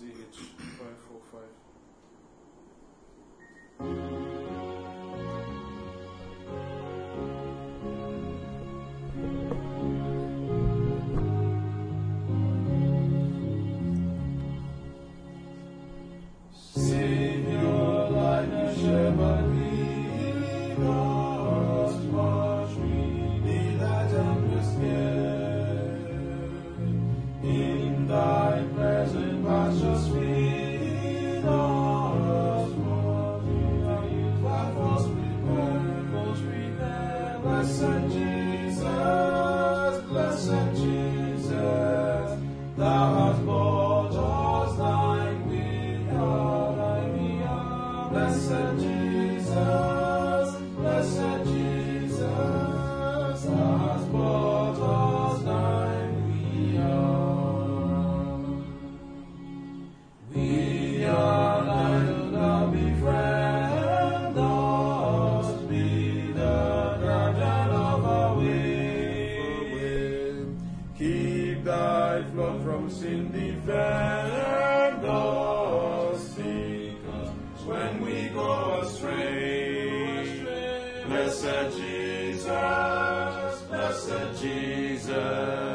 ZH545. Thy flock from sin, defend us when we go astray. Blessed Jesus, blessed Jesus,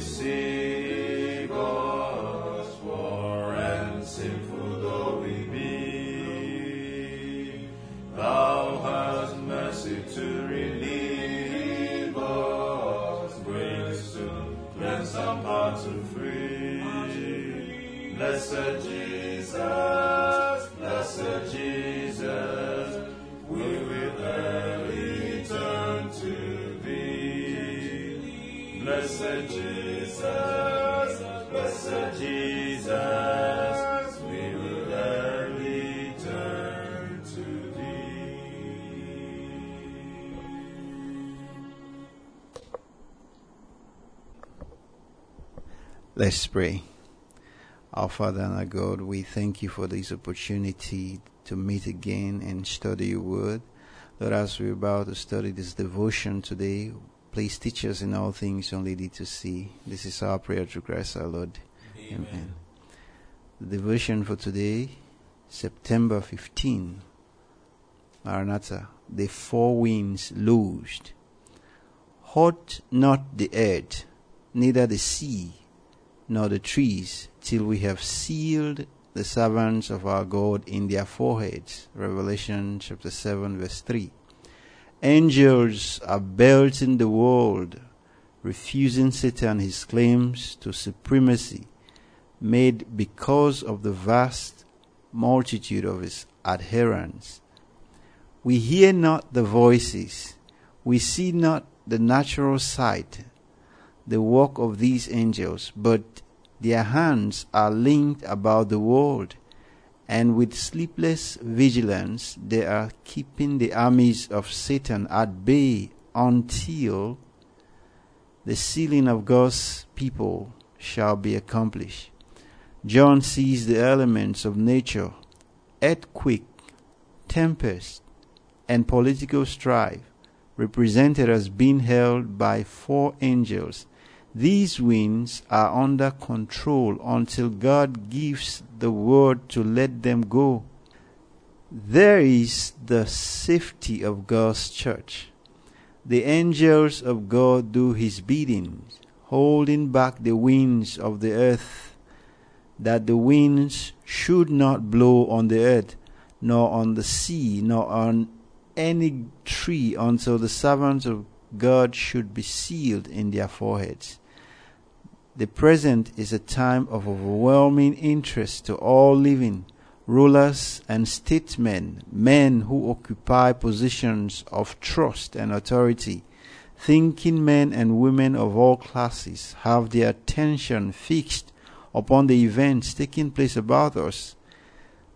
receive us, poor and sinful though we be. Thou hast mercy to relieve us, grace to cleanse and power to free. Blessed Jesus, Let's pray. Our Father and our God, we thank you for this opportunity to meet again and study your word. Lord, as we're about to study this devotion today, please teach us in all things only thee to see. This is our prayer to Christ our Lord. Amen. The devotion for today, September 15. Maranatha, the four winds loosed. Haught not the earth, neither the sea, nor the trees, till we have sealed the servants of our God in their foreheads. Revelation chapter 7, verse 3. Angels are belting the world, refusing Satan his claims to supremacy, made because of the vast multitude of his adherents. We hear not the voices, we see not the natural sight, the work of these angels, but their hands are linked about the world, and with sleepless vigilance they are keeping the armies of Satan at bay until the sealing of God's people shall be accomplished. John sees the elements of nature earthquake, tempest, and political strife represented as being held by four angels. These winds are under control until God gives the word to let them go. There is the safety of God's church. The angels of God do his bidding, holding back the winds of the earth, that the winds should not blow on the earth, nor on the sea, nor on any tree until the servants of God should be sealed in their foreheads. The present is a time of overwhelming interest to all living, rulers and statesmen, men who occupy positions of trust and authority. Thinking men and women of all classes have their attention fixed upon the events taking place about us.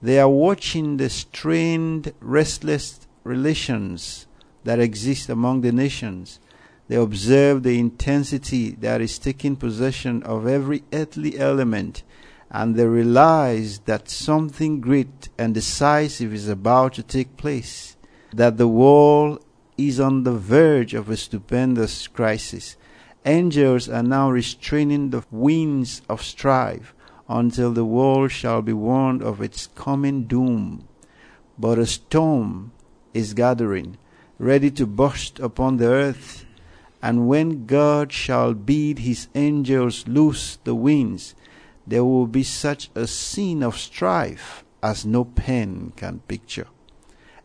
They are watching the strained, restless relations that exist among the nations. They observe the intensity that is taking possession of every earthly element, and they realize that something great and decisive is about to take place, that the world is on the verge of a stupendous crisis. Angels are now restraining the winds of strife until the world shall be warned of its coming doom. But a storm is gathering, ready to burst upon the earth. And when God shall bid his angels loose the winds, there will be such a scene of strife as no pen can picture.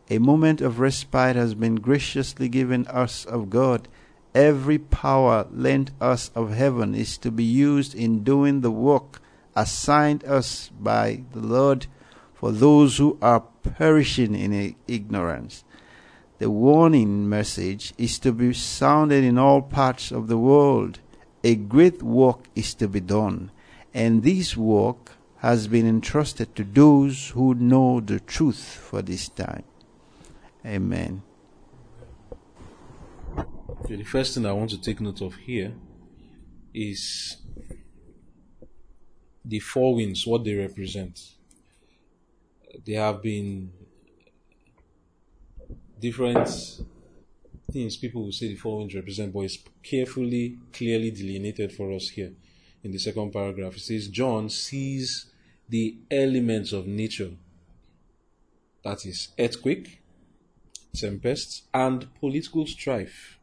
A moment of respite has been graciously given us of God. Every power lent us of heaven is to be used in doing the work assigned us by the Lord for those who are perishing in ignorance. The warning message is to be sounded in all parts of the world. A great work is to be done, and this work has been entrusted to those who know the truth for this time. Amen. The first thing I want to take note of here is the four winds, what they represent. They have been different things people will say the four winds represent, but it's carefully, clearly delineated for us here in the second paragraph. It says, John sees the elements of nature that is, earthquake, tempest, and political strife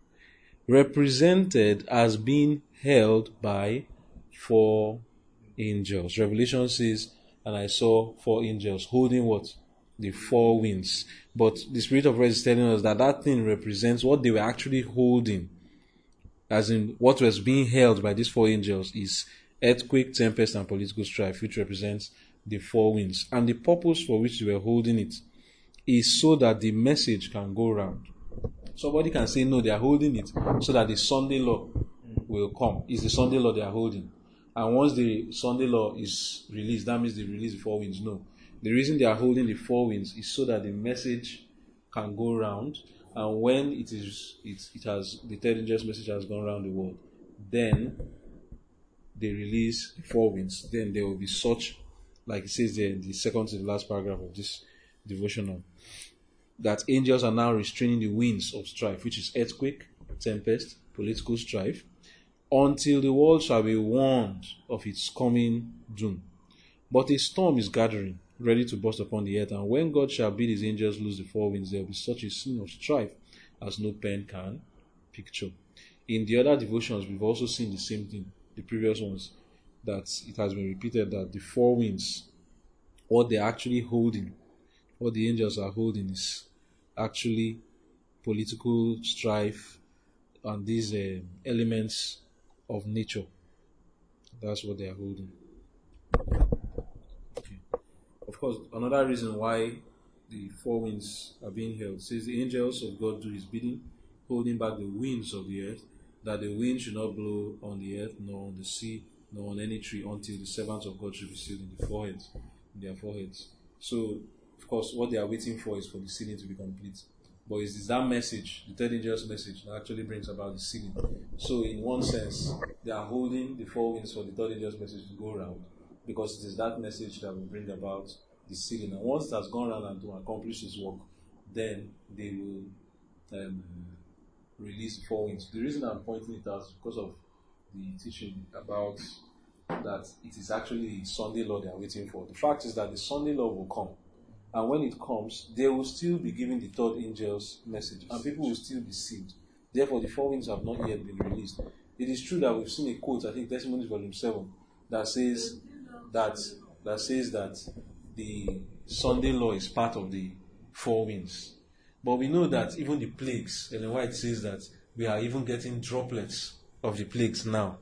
represented as being held by four angels. Revelation says, and I saw four angels holding what? The four winds. But the Spirit of Rest is telling us that that thing represents what they were actually holding. As in, what was being held by these four angels is earthquake, tempest, and political strife, which represents the four winds. And the purpose for which they were holding it is so that the message can go round. Somebody can say, no, they are holding it so that the Sunday law will come. It's the Sunday law they are holding. And once the Sunday law is released, that means they release the four winds. No. The reason they are holding the four winds is so that the message can go round. And when it is it, it has the third angel's message has gone around the world, then they release the four winds. Then there will be such like it says there in the second to the last paragraph of this devotional, that angels are now restraining the winds of strife, which is earthquake, tempest, political strife, until the world shall be warned of its coming doom. But a storm is gathering, ready to burst upon the earth, and when God shall bid his angels loose the four winds, there will be such a scene of strife as no pen can picture. In the other devotions, we've also seen the same thing, the previous ones, that it has been repeated that the four winds, what they're actually holding, what the angels are holding is actually political strife and these uh, elements of nature. That's what they are holding. Of course, another reason why the four winds are being held says the angels of God do his bidding, holding back the winds of the earth, that the wind should not blow on the earth, nor on the sea, nor on any tree, until the servants of God should be sealed in the foreheads, in their foreheads. So, of course, what they are waiting for is for the sealing to be complete. But it is that message, the third angel's message, that actually brings about the sealing. So, in one sense, they are holding the four winds for the third angel's message to go around because it is that message that will bring about the sealing. And once it has gone around and to accomplish its work, then they will um, release the four winds. The reason I'm pointing it out is because of the teaching about that it is actually the Sunday law they are waiting for. The fact is that the Sunday law will come and when it comes, they will still be giving the third angel's message, and people will still be sealed. Therefore, the four winds have not yet been released. It is true that we've seen a quote, I think Testimonies Volume 7, that says that that says that the Sunday law is part of the four winds. But we know that even the plagues, Ellen White says that we are even getting droplets of the plagues now.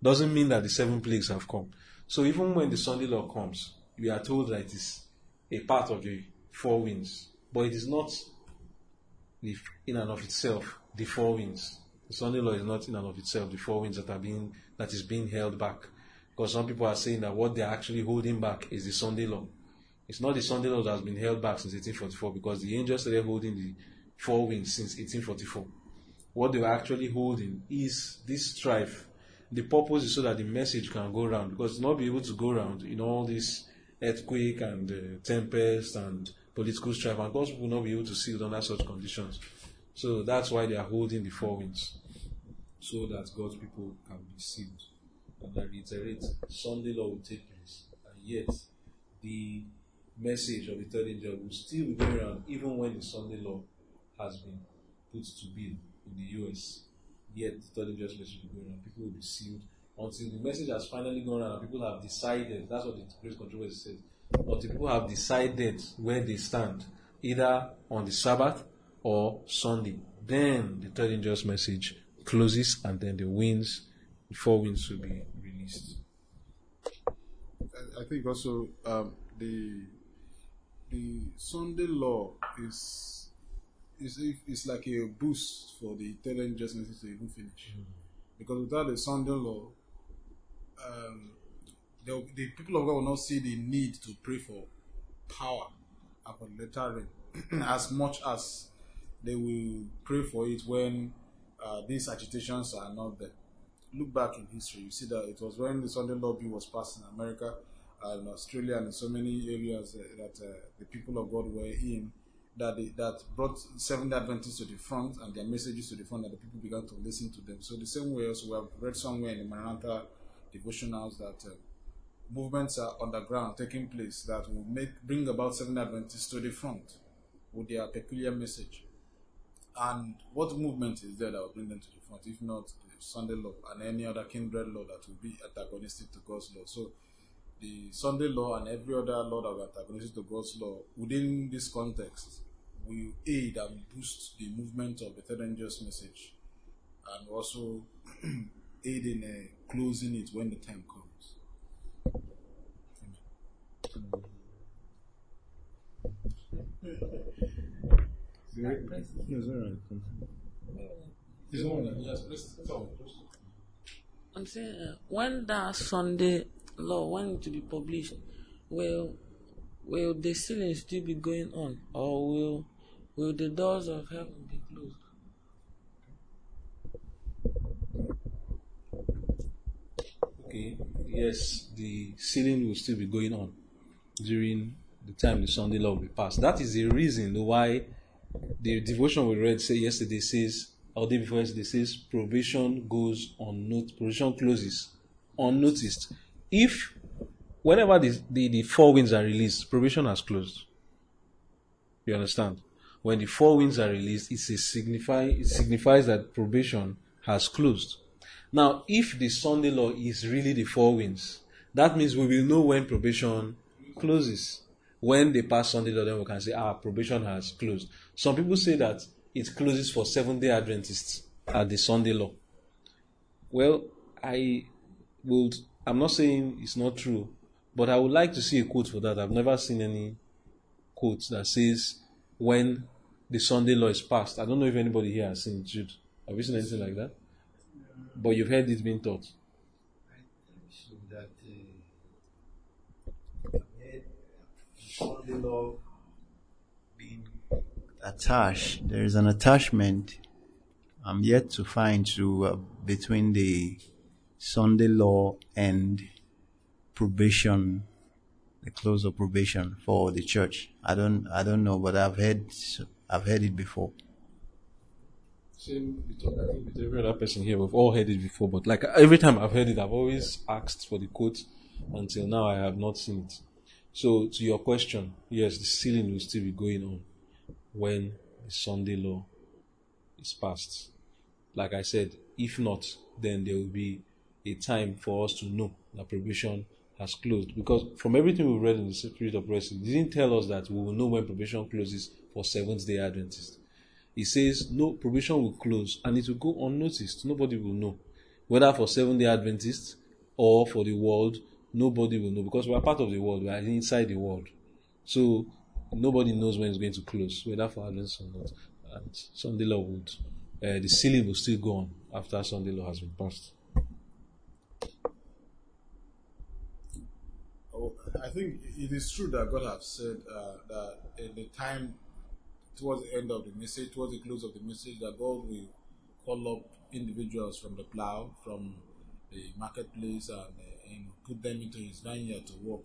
Doesn't mean that the seven plagues have come. So even when the Sunday law comes, we are told that it is a part of the four winds, but it is not in and of itself the four winds. The Sunday law is not in and of itself the four winds that are being that is being held back. Because some people are saying that what they are actually holding back is the Sunday law. It's not the Sunday law that has been held back since 1844 because the angels started holding the four winds since 1844. what they were actually holding is this strife. The purpose is so that the message can go around because not be able to go around in all this earthquake and uh, tempest and political strife, and God's will not be able to see it under such conditions. So that's why they are holding the four winds, so that God's people can be sealed. And I reiterate, Sunday law will take place, and yet the message of the third angel will still be going around even when the Sunday law has been put to bill in the US. Yet the third angel's message will be going around. People will be sealed until the message has finally gone around and people have decided. That's what the Great Controversy says. Until people have decided where they stand, either on the Sabbath or Sunday. Then the third angel's message closes and then the winds, the four winds will be released. I think also um, the the Sunday law is is is like a boost for the third justice to even finish. Mm. Because without the Sunday law, um, the, the people of God will not see the need to pray for power upon later rain as much as they will pray for it when uh, these agitations are not there. Look back in history, you see that it was when the Sunday Law Bill was passed in America and Australia and in so many areas uh, that uh, the people of God were in that they, that brought Seventh Adventists to the front and their messages to the front, and the people began to listen to them. So the same way, also we have read somewhere in the Maranatha devotionals that uh, movements are underground taking place that will make bring about Seventh Adventists to the front with their peculiar message. And what movement is there that will bring them to the front, if not the Sunday law and any other kindred law that will be antagonistic to God's law? So, the Sunday law and every other law that will antagonistic to God's law within this context will aid and boost the movement of the third angel's message and also aid in uh, closing it when the time comes. I'm saying uh, when that Sunday law when to be published, will will the sealing still be going on, or will will the doors of heaven be closed? Okay. Yes, the sealing will still be going on during the time the Sunday law will be passed. That is the reason why the devotion we read say yesterday says or day before yesterday says probation goes on note probation closes unnoticed. If whenever the, the, the four winds are released, probation has closed. You understand? When the four winds are released, it's a signify it signifies that probation has closed. Now, if the Sunday law is really the four winds, that means we will know when probation closes. When they pass Sunday law, then we can say, ah, probation has closed. Some people say that it closes for seven day Adventists at the Sunday law. Well, I would, I'm not saying it's not true, but I would like to see a quote for that. I've never seen any quote that says when the Sunday law is passed. I don't know if anybody here has seen it, Jude. Have you seen anything like that? But you've heard it being taught. I think that uh, Sunday law being attached, there is an attachment I'm yet to find to uh, between the Sunday law and probation, the close of probation for the church. I don't, I don't know, but I've heard, I've heard it before. Same with, every other person here. We've all heard it before, but like every time I've heard it, I've always asked for the quote. Until now, I have not seen it. So, to your question, yes, the sealing will still be going on when the Sunday law is passed. Like I said, if not, then there will be a time for us to know that probation has closed. Because from everything we've read in the Spirit of Prophecy, it didn't tell us that we will know when probation closes for Seventh day Adventists. It says no probation will close and it will go unnoticed. Nobody will know. Whether for seven day Adventists or for the world, nobody will know because we are part of the world, we are inside the world. So nobody knows when it's going to close, whether for Adventists or not. And Sunday law would uh, the sealing will still go on after Sunday law has been passed. Oh, I think it is true that God has said uh, that in the time towards the end of the message, towards the close of the message, that God will call up individuals from the plow, from the marketplace, and, uh, and put them into his vineyard to work.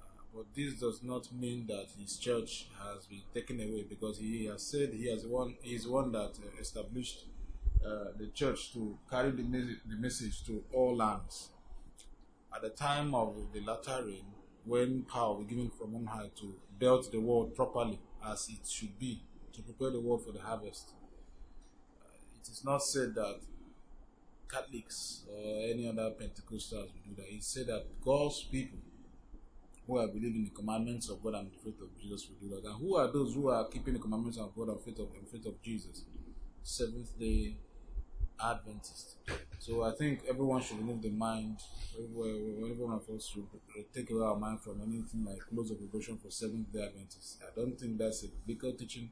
Uh, but this does not mean that his church has been taken away because he has said he has one he is one that established uh, the church to carry the, mes- the message to all lands. At the time of the latter rain, when power was given from on high to build the world properly as it should be, to prepare the world for the harvest, uh, it is not said that Catholics or any other Pentecostals will do that. It's said that God's people who are believing the commandments of God and the faith of Jesus will do that. And who are those who are keeping the commandments of God and faith of, and faith of Jesus? Seventh day Adventist. So I think everyone should remove the mind, every one of us should take away our mind from anything like close of devotion for Seventh day Adventists. I don't think that's a biblical teaching.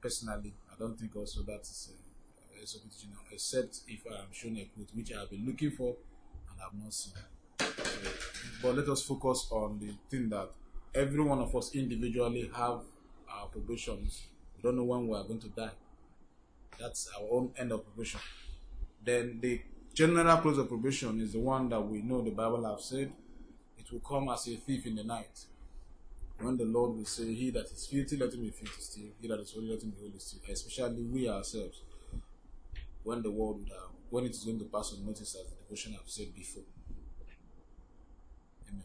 Personally, I don't think also that is a, a teaching, except if I am shown a quote which I have been looking for and I have not seen. So, but let us focus on the thing that every one of us individually have our probations. We don't know when we are going to die. That's our own end of probation. Then the general close of probation is the one that we know the Bible have said it will come as a thief in the night. When the Lord will say, He that is filthy, let him be filthy still. He that is holy, let him be holy still. Especially we ourselves. When the world would have, when it is going to pass on notice as the devotion have said before. Amen.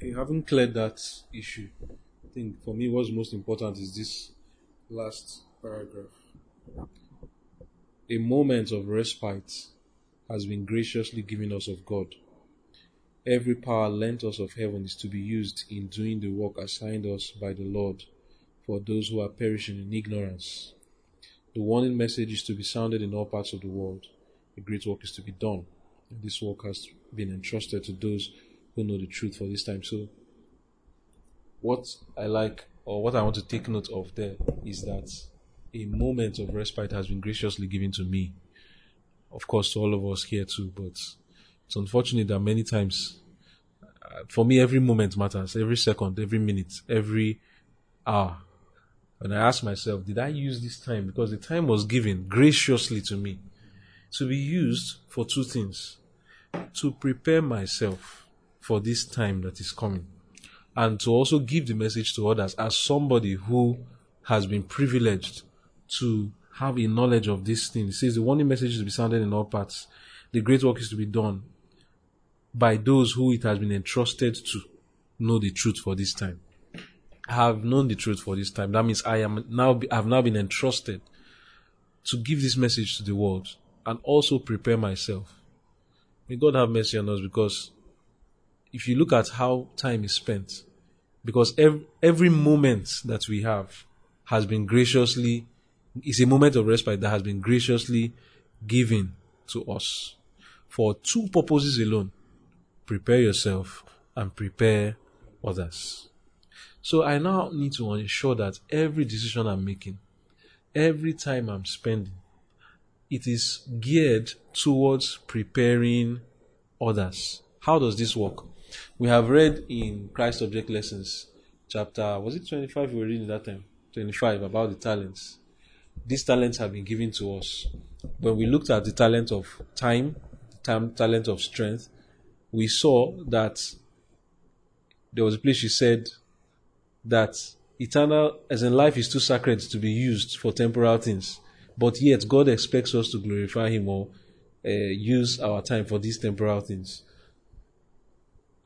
You haven't cleared that issue. I think for me, what's most important is this last paragraph. A moment of respite has been graciously given us of God. Every power lent us of heaven is to be used in doing the work assigned us by the Lord for those who are perishing in ignorance. The warning message is to be sounded in all parts of the world. A great work is to be done. And this work has been entrusted to those who know the truth for this time. So, what I like, or what I want to take note of there, is that a moment of respite has been graciously given to me. Of course, to all of us here too, but it's unfortunate that many times, uh, for me, every moment matters, every second, every minute, every hour. And I ask myself, did I use this time? Because the time was given graciously to me to be used for two things to prepare myself for this time that is coming and to also give the message to others as somebody who has been privileged to have a knowledge of this thing. It says the warning message is to be sounded in all parts. The great work is to be done by those who it has been entrusted to know the truth for this time. I have known the truth for this time. That means I am now I have now been entrusted to give this message to the world and also prepare myself. May God have mercy on us because if you look at how time is spent, because every, every moment that we have has been graciously is a moment of respite that has been graciously given to us for two purposes alone prepare yourself and prepare others. So I now need to ensure that every decision I'm making, every time I'm spending, it is geared towards preparing others. How does this work? We have read in Christ Object Lessons, chapter, was it 25 we were reading that time? 25, about the talents these talents have been given to us. When we looked at the talent of time, time talent of strength, we saw that there was a place she said that eternal, as in life, is too sacred to be used for temporal things. But yet, God expects us to glorify Him or uh, use our time for these temporal things.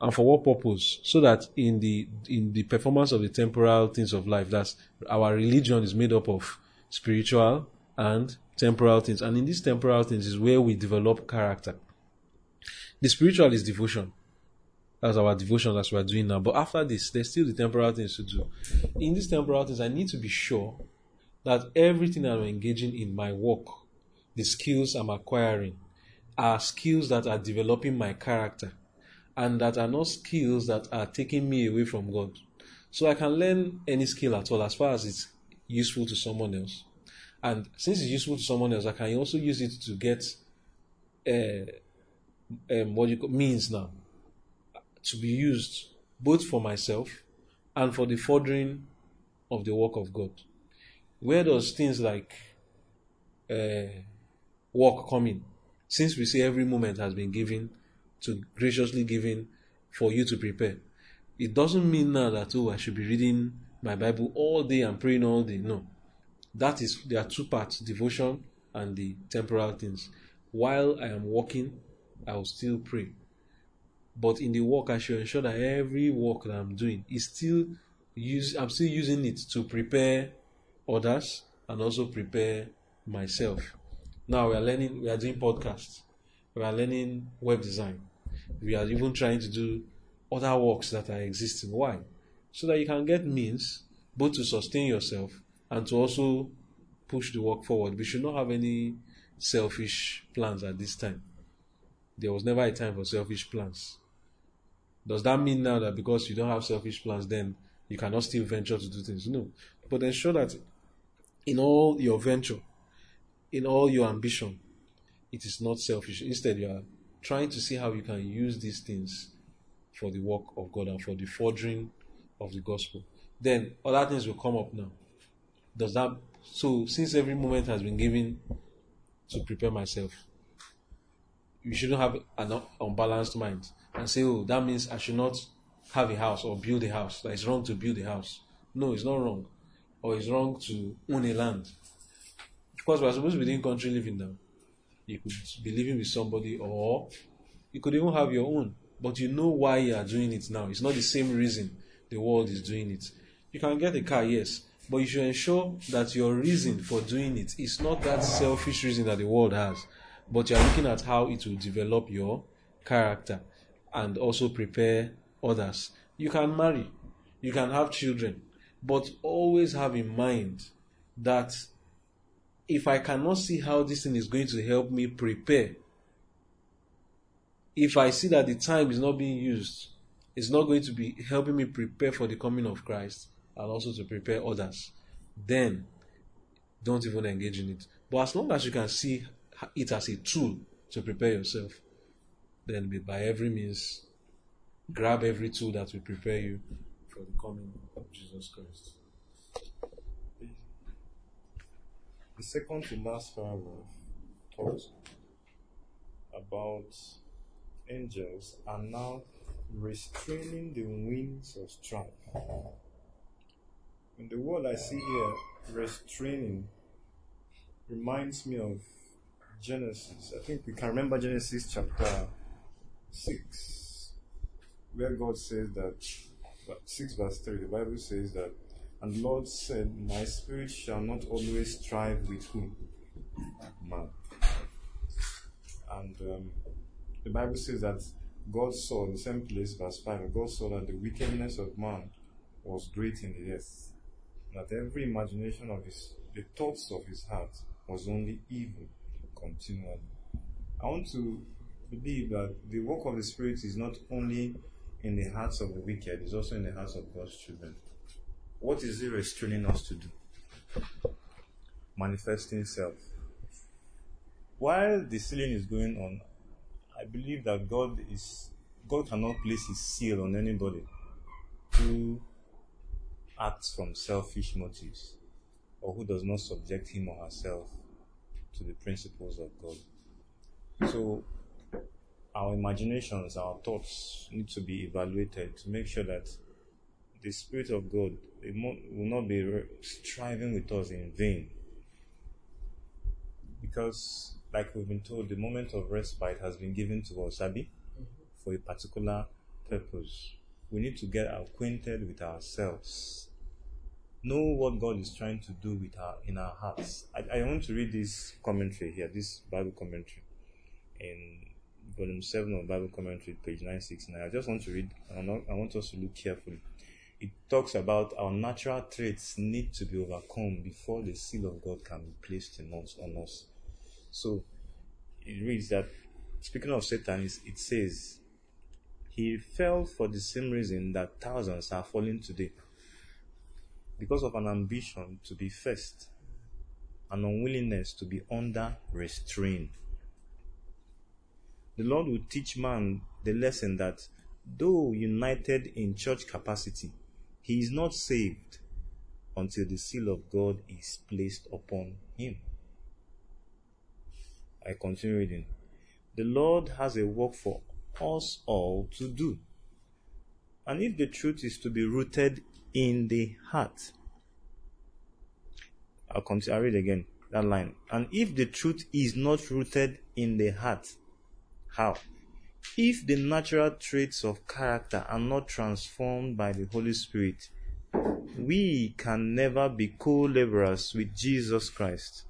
And for what purpose? So that in the in the performance of the temporal things of life, that's our religion is made up of spiritual and temporal things. And in these temporal things is where we develop character. The spiritual is devotion. That's our devotion that we are doing now. But after this, there's still the temporal things to do. In these temporal things, I need to be sure that everything I'm engaging in my work, the skills I'm acquiring, are skills that are developing my character and that are not skills that are taking me away from God. So I can learn any skill at all as far as it's useful to someone else. And since it's useful to someone else, I can also use it to get uh, um, what you call means now to be used both for myself and for the furthering of the work of God. Where does things like uh, work coming. Since we say every moment has been given to graciously given for you to prepare, it doesn't mean now that oh I should be reading my Bible all day and praying all day. No, that is there are two parts: devotion and the temporal things. While I am working, I will still pray. But in the work, I should ensure that every work that I'm doing is still use. I'm still using it to prepare others and also prepare myself. Now we are learning. We are doing podcasts. We are learning web design. We are even trying to do other works that are existing. Why? So that you can get means both to sustain yourself and to also push the work forward. We should not have any selfish plans at this time. There was never a time for selfish plans. Does that mean now that because you don't have selfish plans, then you cannot still venture to do things? No. But ensure that in all your venture, in all your ambition, it is not selfish. Instead, you are trying to see how you can use these things for the work of God and for the forging of the gospel. Then other things will come up now. Does that so since every moment has been given to prepare myself, you shouldn't have an unbalanced mind and say, oh, that means I should not have a house or build a house. That it's wrong to build a house. No, it's not wrong. Or it's wrong to own a land. Because we're supposed to be in country living now. You could be living with somebody or you could even have your own. But you know why you are doing it now. It's not the same reason the world is doing it. You can get a car, yes, but you should ensure that your reason for doing it is not that selfish reason that the world has, but you are looking at how it will develop your character and also prepare others. You can marry, you can have children, but always have in mind that if I cannot see how this thing is going to help me prepare, if I see that the time is not being used, it's not going to be helping me prepare for the coming of Christ and also to prepare others, then don't even engage in it. But as long as you can see it as a tool to prepare yourself, then by every means, grab every tool that will prepare you for the coming of Jesus Christ. The second to last paragraph talks about angels are now restraining the winds of strife. And the word I see here, restraining, reminds me of Genesis. I think we can remember Genesis chapter 6, where God says that, 6 verse 3, the Bible says that, and the Lord said, My spirit shall not always strive with whom? Man. And um, the Bible says that God saw, in the same place, verse 5, God saw that the wickedness of man was great in the earth, that every imagination of his, the thoughts of his heart was only evil continually. I want to believe that the work of the Spirit is not only in the hearts of the wicked, it's also in the hearts of God's children. What is He restraining us to do? Manifesting self. While the sealing is going on, I believe that God is God cannot place his seal on anybody who acts from selfish motives or who does not subject him or herself to the principles of God. So our imaginations, our thoughts need to be evaluated to make sure that the Spirit of God will not be striving with us in vain. Because, like we've been told, the moment of respite has been given to us, Abi, mm-hmm. for a particular purpose. We need to get acquainted with ourselves. Know what God is trying to do with our in our hearts. I, I want to read this commentary here, this Bible commentary in volume 7 of Bible Commentary, page 969. I just want to read, I want us to look carefully. It talks about our natural traits need to be overcome before the seal of God can be placed in us, on us. So, it reads that, speaking of Satan, it says, he fell for the same reason that thousands are falling today. Because of an ambition to be first, an unwillingness to be under restraint. The Lord will teach man the lesson that though united in church capacity, he is not saved until the seal of God is placed upon him. I continue reading. The Lord has a work for us all to do. And if the truth is to be rooted in the heart, I'll continue, I'll read again that line. And if the truth is not rooted in the heart, how? If the natural traits of character are not transformed by the Holy Spirit, we can never be co laborers with Jesus Christ.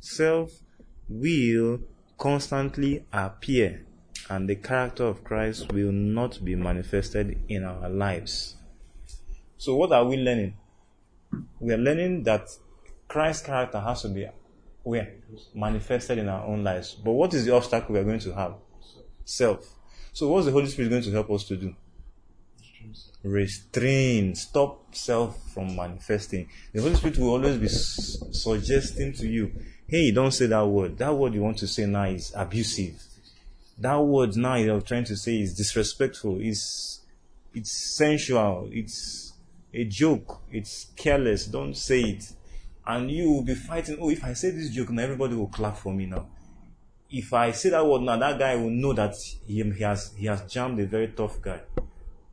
Self will constantly appear, and the character of Christ will not be manifested in our lives. So, what are we learning? We are learning that Christ's character has to be where? Manifested in our own lives. But what is the obstacle we are going to have? Self. So, what's the Holy Spirit going to help us to do? Restrain. Stop self from manifesting. The Holy Spirit will always be s- suggesting to you, hey, don't say that word. That word you want to say now is abusive. That word now you're trying to say is disrespectful. It's, it's sensual. It's a joke. It's careless. Don't say it. And you will be fighting. Oh, if I say this joke now, everybody will clap for me now. If I say that word now, that guy will know that he, he has he has jammed a very tough guy.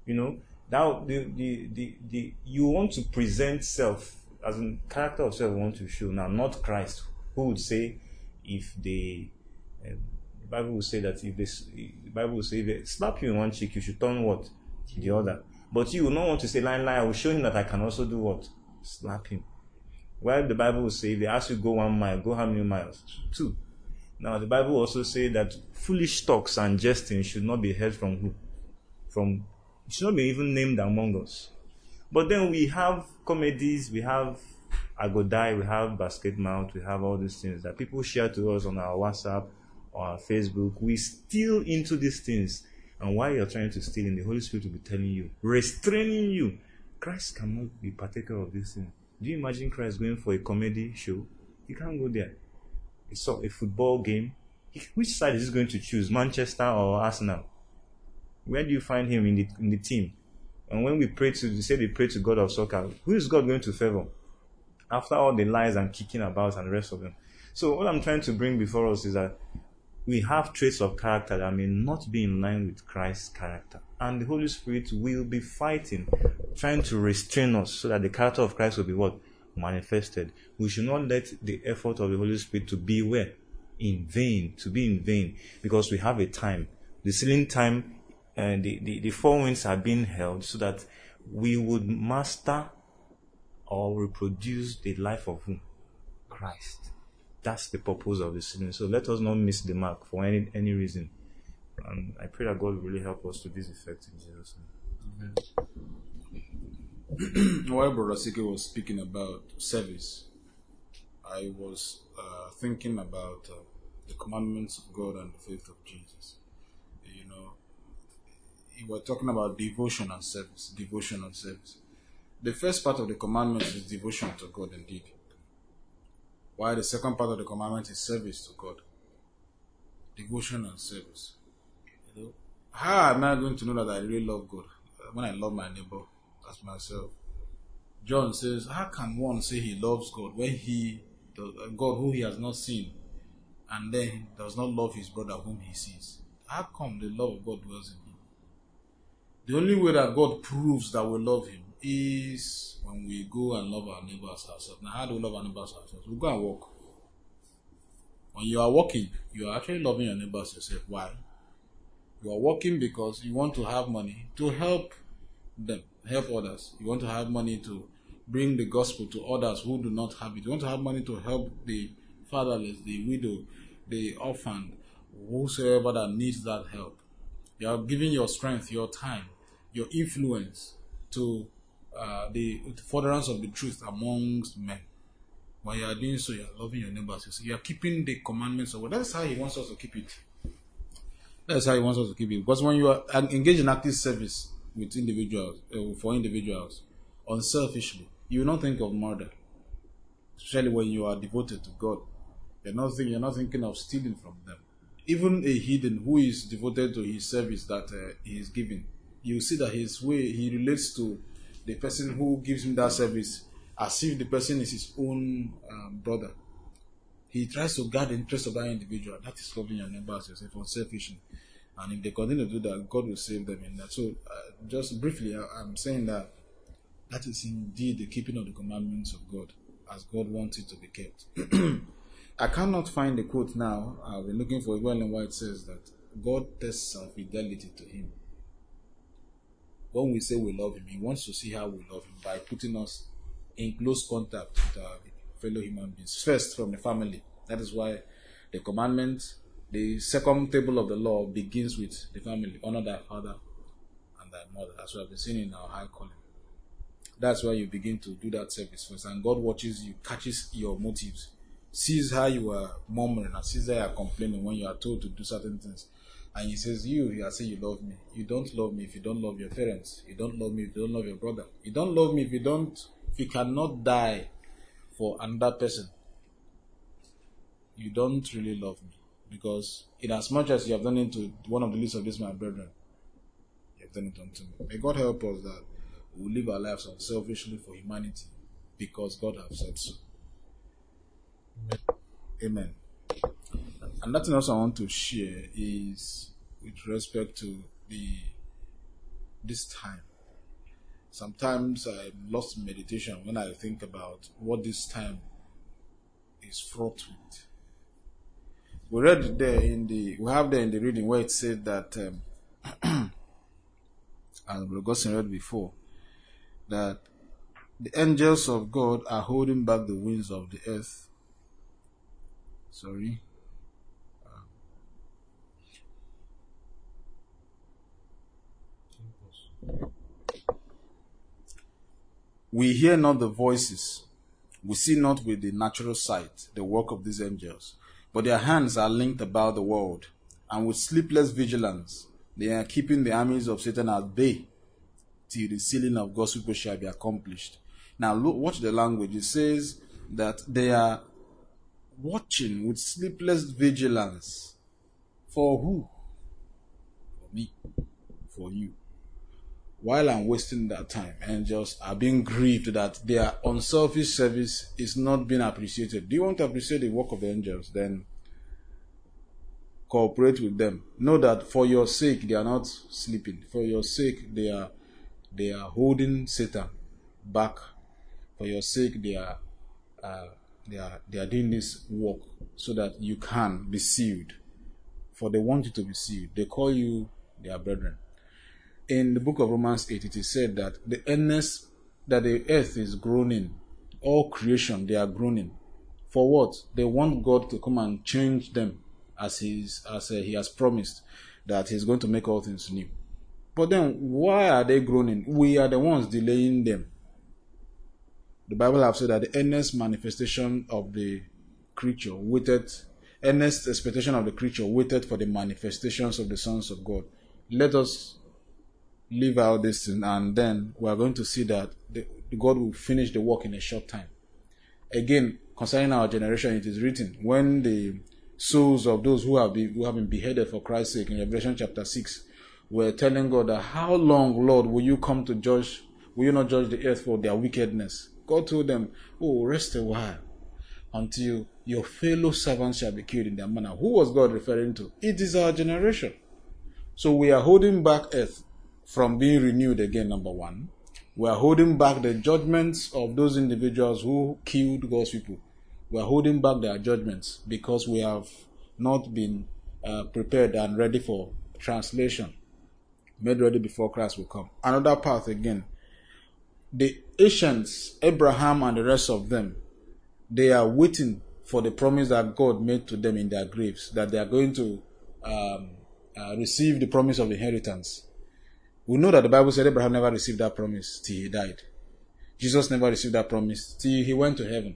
You know, now the, the, the, the you want to present self as a character of self you want to show now, not Christ, who would say if they um, the Bible will say that if they the Bible will say if they slap you in one cheek, you should turn what the other. But you will not want to say line line. I will show him that I can also do what slap him. While the Bible will say if they ask you go one mile, go how many miles? Two. Now the Bible also say that foolish talks and jesting should not be heard from who? From it should not be even named among us. But then we have comedies, we have Agodai, we have Basketmouth, we have all these things that people share to us on our WhatsApp or our Facebook. We steal into these things. And while you're trying to steal in, the Holy Spirit will be telling you, restraining you. Christ cannot be partaker of this thing. Do you imagine Christ going for a comedy show? He can't go there. He saw a football game. Which side is he going to choose, Manchester or Arsenal? Where do you find him in the in the team? And when we pray to, they say they pray to God of soccer, who is God going to favor? After all the lies and kicking about and the rest of them. So what I'm trying to bring before us is that we have traits of character that may not be in line with Christ's character. And the Holy Spirit will be fighting, trying to restrain us so that the character of Christ will be what? Manifested. We should not let the effort of the Holy Spirit to be where? In vain, to be in vain, because we have a time. The sealing time and the, the, the four winds are being held so that we would master or reproduce the life of whom? Christ. That's the purpose of the sealing. So let us not miss the mark for any any reason. And I pray that God will really help us to this effect in Jesus' name. While Brother Sike was speaking about service, I was uh, thinking about uh, the commandments of God and the faith of Jesus. You know, were talking about devotion and service. Devotion and service. The first part of the commandment is devotion to God indeed. While the second part of the commandment is service to God. Devotion and service. You know, how am I going to know that I really love God uh, when I love my neighbor as myself? John says, How can one say he loves God when he, does, uh, God who he has not seen, and then does not love his brother whom he sees? How come the love of God dwells in him? The only way that God proves that we love him is when we go and love our neighbors ourselves. Now, how do we love our neighbors ourselves? We go and walk. When you are walking, you are actually loving your neighbors yourself. Why? You are working because you want to have money to help them, help others. You want to have money to bring the gospel to others who do not have it. You want to have money to help the fatherless, the widow, the orphan, whosoever that needs that help. You are giving your strength, your time, your influence to uh, the furtherance of the truth amongst men. When you are doing so, you are loving your neighbors. You see, You are keeping the commandments of God. That's how He wants us to keep it. That's how He wants us to keep it. Because when you are engaged in active service with individuals, uh, for individuals, unselfishly, you will not think of murder. Especially when you are devoted to God, you're not thinking, you're not thinking of stealing from them. Even a heathen who is devoted to his service that uh, he is giving, you see that his way he relates to the person who gives him that service as if the person is his own um, brother. he tries to guard the interest of that individual. That is loving your neighbor as yourself unselfishly. And if they continue to do that, God will save them in that. So, uh, just briefly, I, I'm saying that that is indeed the keeping of the commandments of God, as God wants it to be kept. I cannot find the quote now. I've been looking for it. Well, and why it says that God tests our fidelity to Him. When we say we love Him, He wants to see how we love Him by putting us in close contact with our fellow human beings. First, from the family. That is why the commandment, the second table of the law begins with the family. Honor thy father and thy mother. As we have been seeing in our high calling. That's why you begin to do that service first. And God watches you, catches your motives, sees how you are murmuring and sees how you are complaining when you are told to do certain things. And he says, You, you are saying you love me. You don't love me if you don't love your parents. You don't love me if you don't love your brother. You don't love me if you don't if you cannot die for another person, you don't really love me. Because in as much as you have done it to one of the least of these my brethren, you have done it unto me. May God help us that we live our lives unselfishly for humanity because God has said so. Amen. And nothing else I want to share is with respect to the this time. Sometimes I'm lost meditation when I think about what this time is fraught with. We read there in the we have there in the reading where it said that um, as Augustine read before that the angels of God are holding back the winds of the earth. Sorry. We hear not the voices, we see not with the natural sight the work of these angels, but their hands are linked about the world, and with sleepless vigilance they are keeping the armies of Satan at bay till the sealing of God's people shall be accomplished. Now, look, watch the language. It says that they are watching with sleepless vigilance. For who? For me. For you. While I'm wasting that time, angels are being grieved that their unselfish service is not being appreciated. Do you want to appreciate the work of the angels? Then cooperate with them. Know that for your sake they are not sleeping. For your sake they are they are holding Satan back. For your sake they are uh, they are they are doing this work so that you can be sealed. For they want you to be sealed. They call you their brethren. In the book of Romans 8, it is said that the earnest that the earth is groaning, all creation they are groaning. For what? They want God to come and change them as he's as uh, he has promised that he's going to make all things new. But then why are they groaning? We are the ones delaying them. The Bible have said that the earnest manifestation of the creature waited, earnest expectation of the creature waited for the manifestations of the sons of God. Let us leave out this thing, and then we are going to see that the, God will finish the work in a short time. Again, concerning our generation, it is written when the souls of those who have been who have been beheaded for Christ's sake in Revelation chapter six were telling God that how long, Lord, will you come to judge? Will you not judge the earth for their wickedness? God told them, Oh, rest a while until your fellow servants shall be killed in their manner. Who was God referring to? It is our generation. So we are holding back earth from being renewed again, number one. We are holding back the judgments of those individuals who killed God's people. We are holding back their judgments because we have not been uh, prepared and ready for translation, made ready before Christ will come. Another path again. The ancients, Abraham and the rest of them, they are waiting for the promise that God made to them in their graves, that they are going to um, uh, receive the promise of inheritance. We know that the Bible said Abraham never received that promise till he died. Jesus never received that promise till he went to heaven.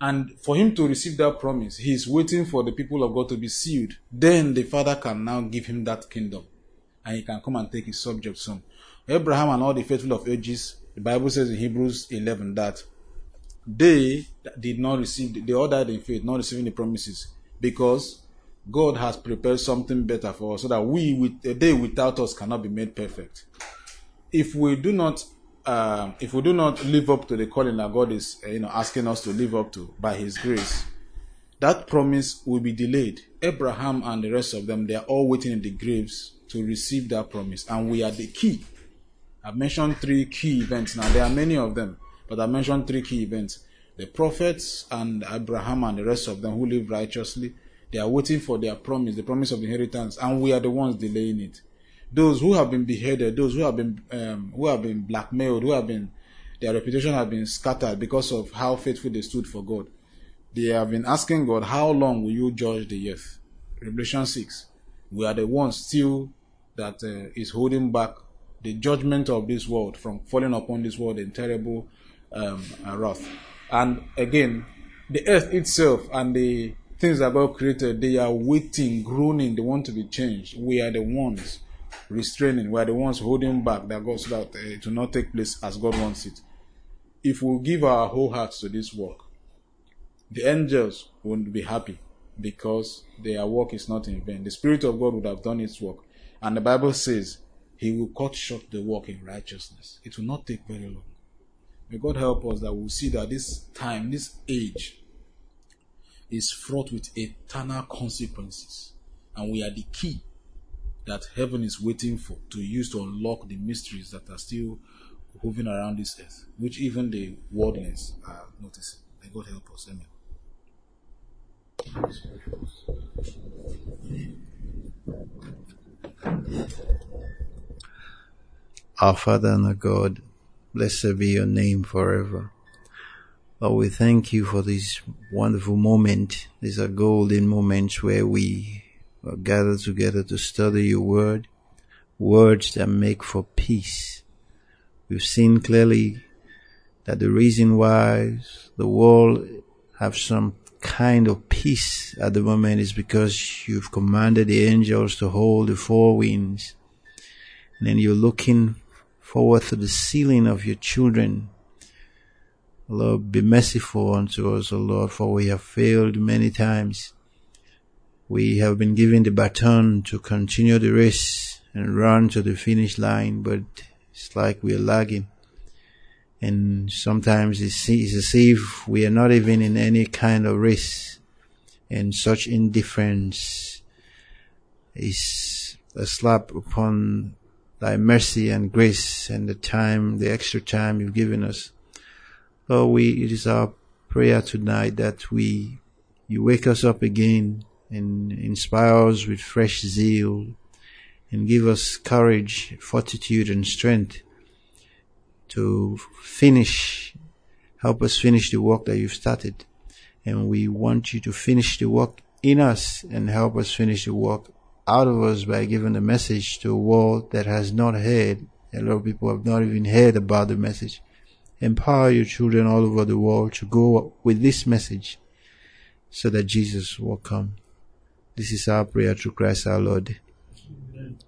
And for him to receive that promise, he is waiting for the people of God to be sealed. Then the Father can now give him that kingdom. And he can come and take his subjects home. Abraham and all the faithful of ages, the Bible says in Hebrews 11 that they did not receive, they all died in faith, not receiving the promises. Because God has prepared something better for us so that we, with a day without us, cannot be made perfect. If we do not, uh, if we do not live up to the calling that God is, uh, you know, asking us to live up to by His grace, that promise will be delayed. Abraham and the rest of them, they are all waiting in the graves to receive that promise, and we are the key. I've mentioned three key events. Now, there are many of them, but I mentioned three key events. The prophets and Abraham and the rest of them who live righteously, they are waiting for their promise, the promise of inheritance, and we are the ones delaying it. Those who have been beheaded, those who have been um, who have been blackmailed, who have been their reputation has been scattered because of how faithful they stood for God. They have been asking God, How long will you judge the earth? Revelation 6. We are the ones still that uh, is holding back the judgment of this world from falling upon this world in terrible um, wrath. And again, the earth itself and the things God created, they are waiting, groaning, they want to be changed. We are the ones restraining, we are the ones holding back that God so that uh, will not take place as God wants it. If we give our whole hearts to this work, the angels won't be happy because their work is not in vain. The Spirit of God would have done its work. And the Bible says, He will cut short the work in righteousness. It will not take very long. May God help us that we'll see that this time, this age, is fraught with eternal consequences. And we are the key that heaven is waiting for to use to unlock the mysteries that are still hovering around this earth, which even the worldlings are noticing. May God help us. Amen. Our Father and our God, blessed be your name forever. Lord, we thank you for this wonderful moment. These are golden moments where we are gathered together to study your word, words that make for peace. We've seen clearly that the reason why the world have some kind of peace at the moment is because you've commanded the angels to hold the four winds. And then you're looking forward to the sealing of your children. Lord, be merciful unto us, O Lord, for we have failed many times. We have been given the baton to continue the race and run to the finish line, but it's like we're lagging. And sometimes it's, it's as if we are not even in any kind of race. And such indifference is a slap upon thy mercy and grace and the time, the extra time you've given us. Lord, we, it is our prayer tonight that we, you wake us up again and inspire us with fresh zeal and give us courage, fortitude and strength to finish, help us finish the work that you've started. And we want you to finish the work in us and help us finish the work out of us by giving the message to a world that has not heard. A lot of people have not even heard about the message. Empower your children all over the world to go with this message so that Jesus will come. This is our prayer through Christ our Lord. Amen.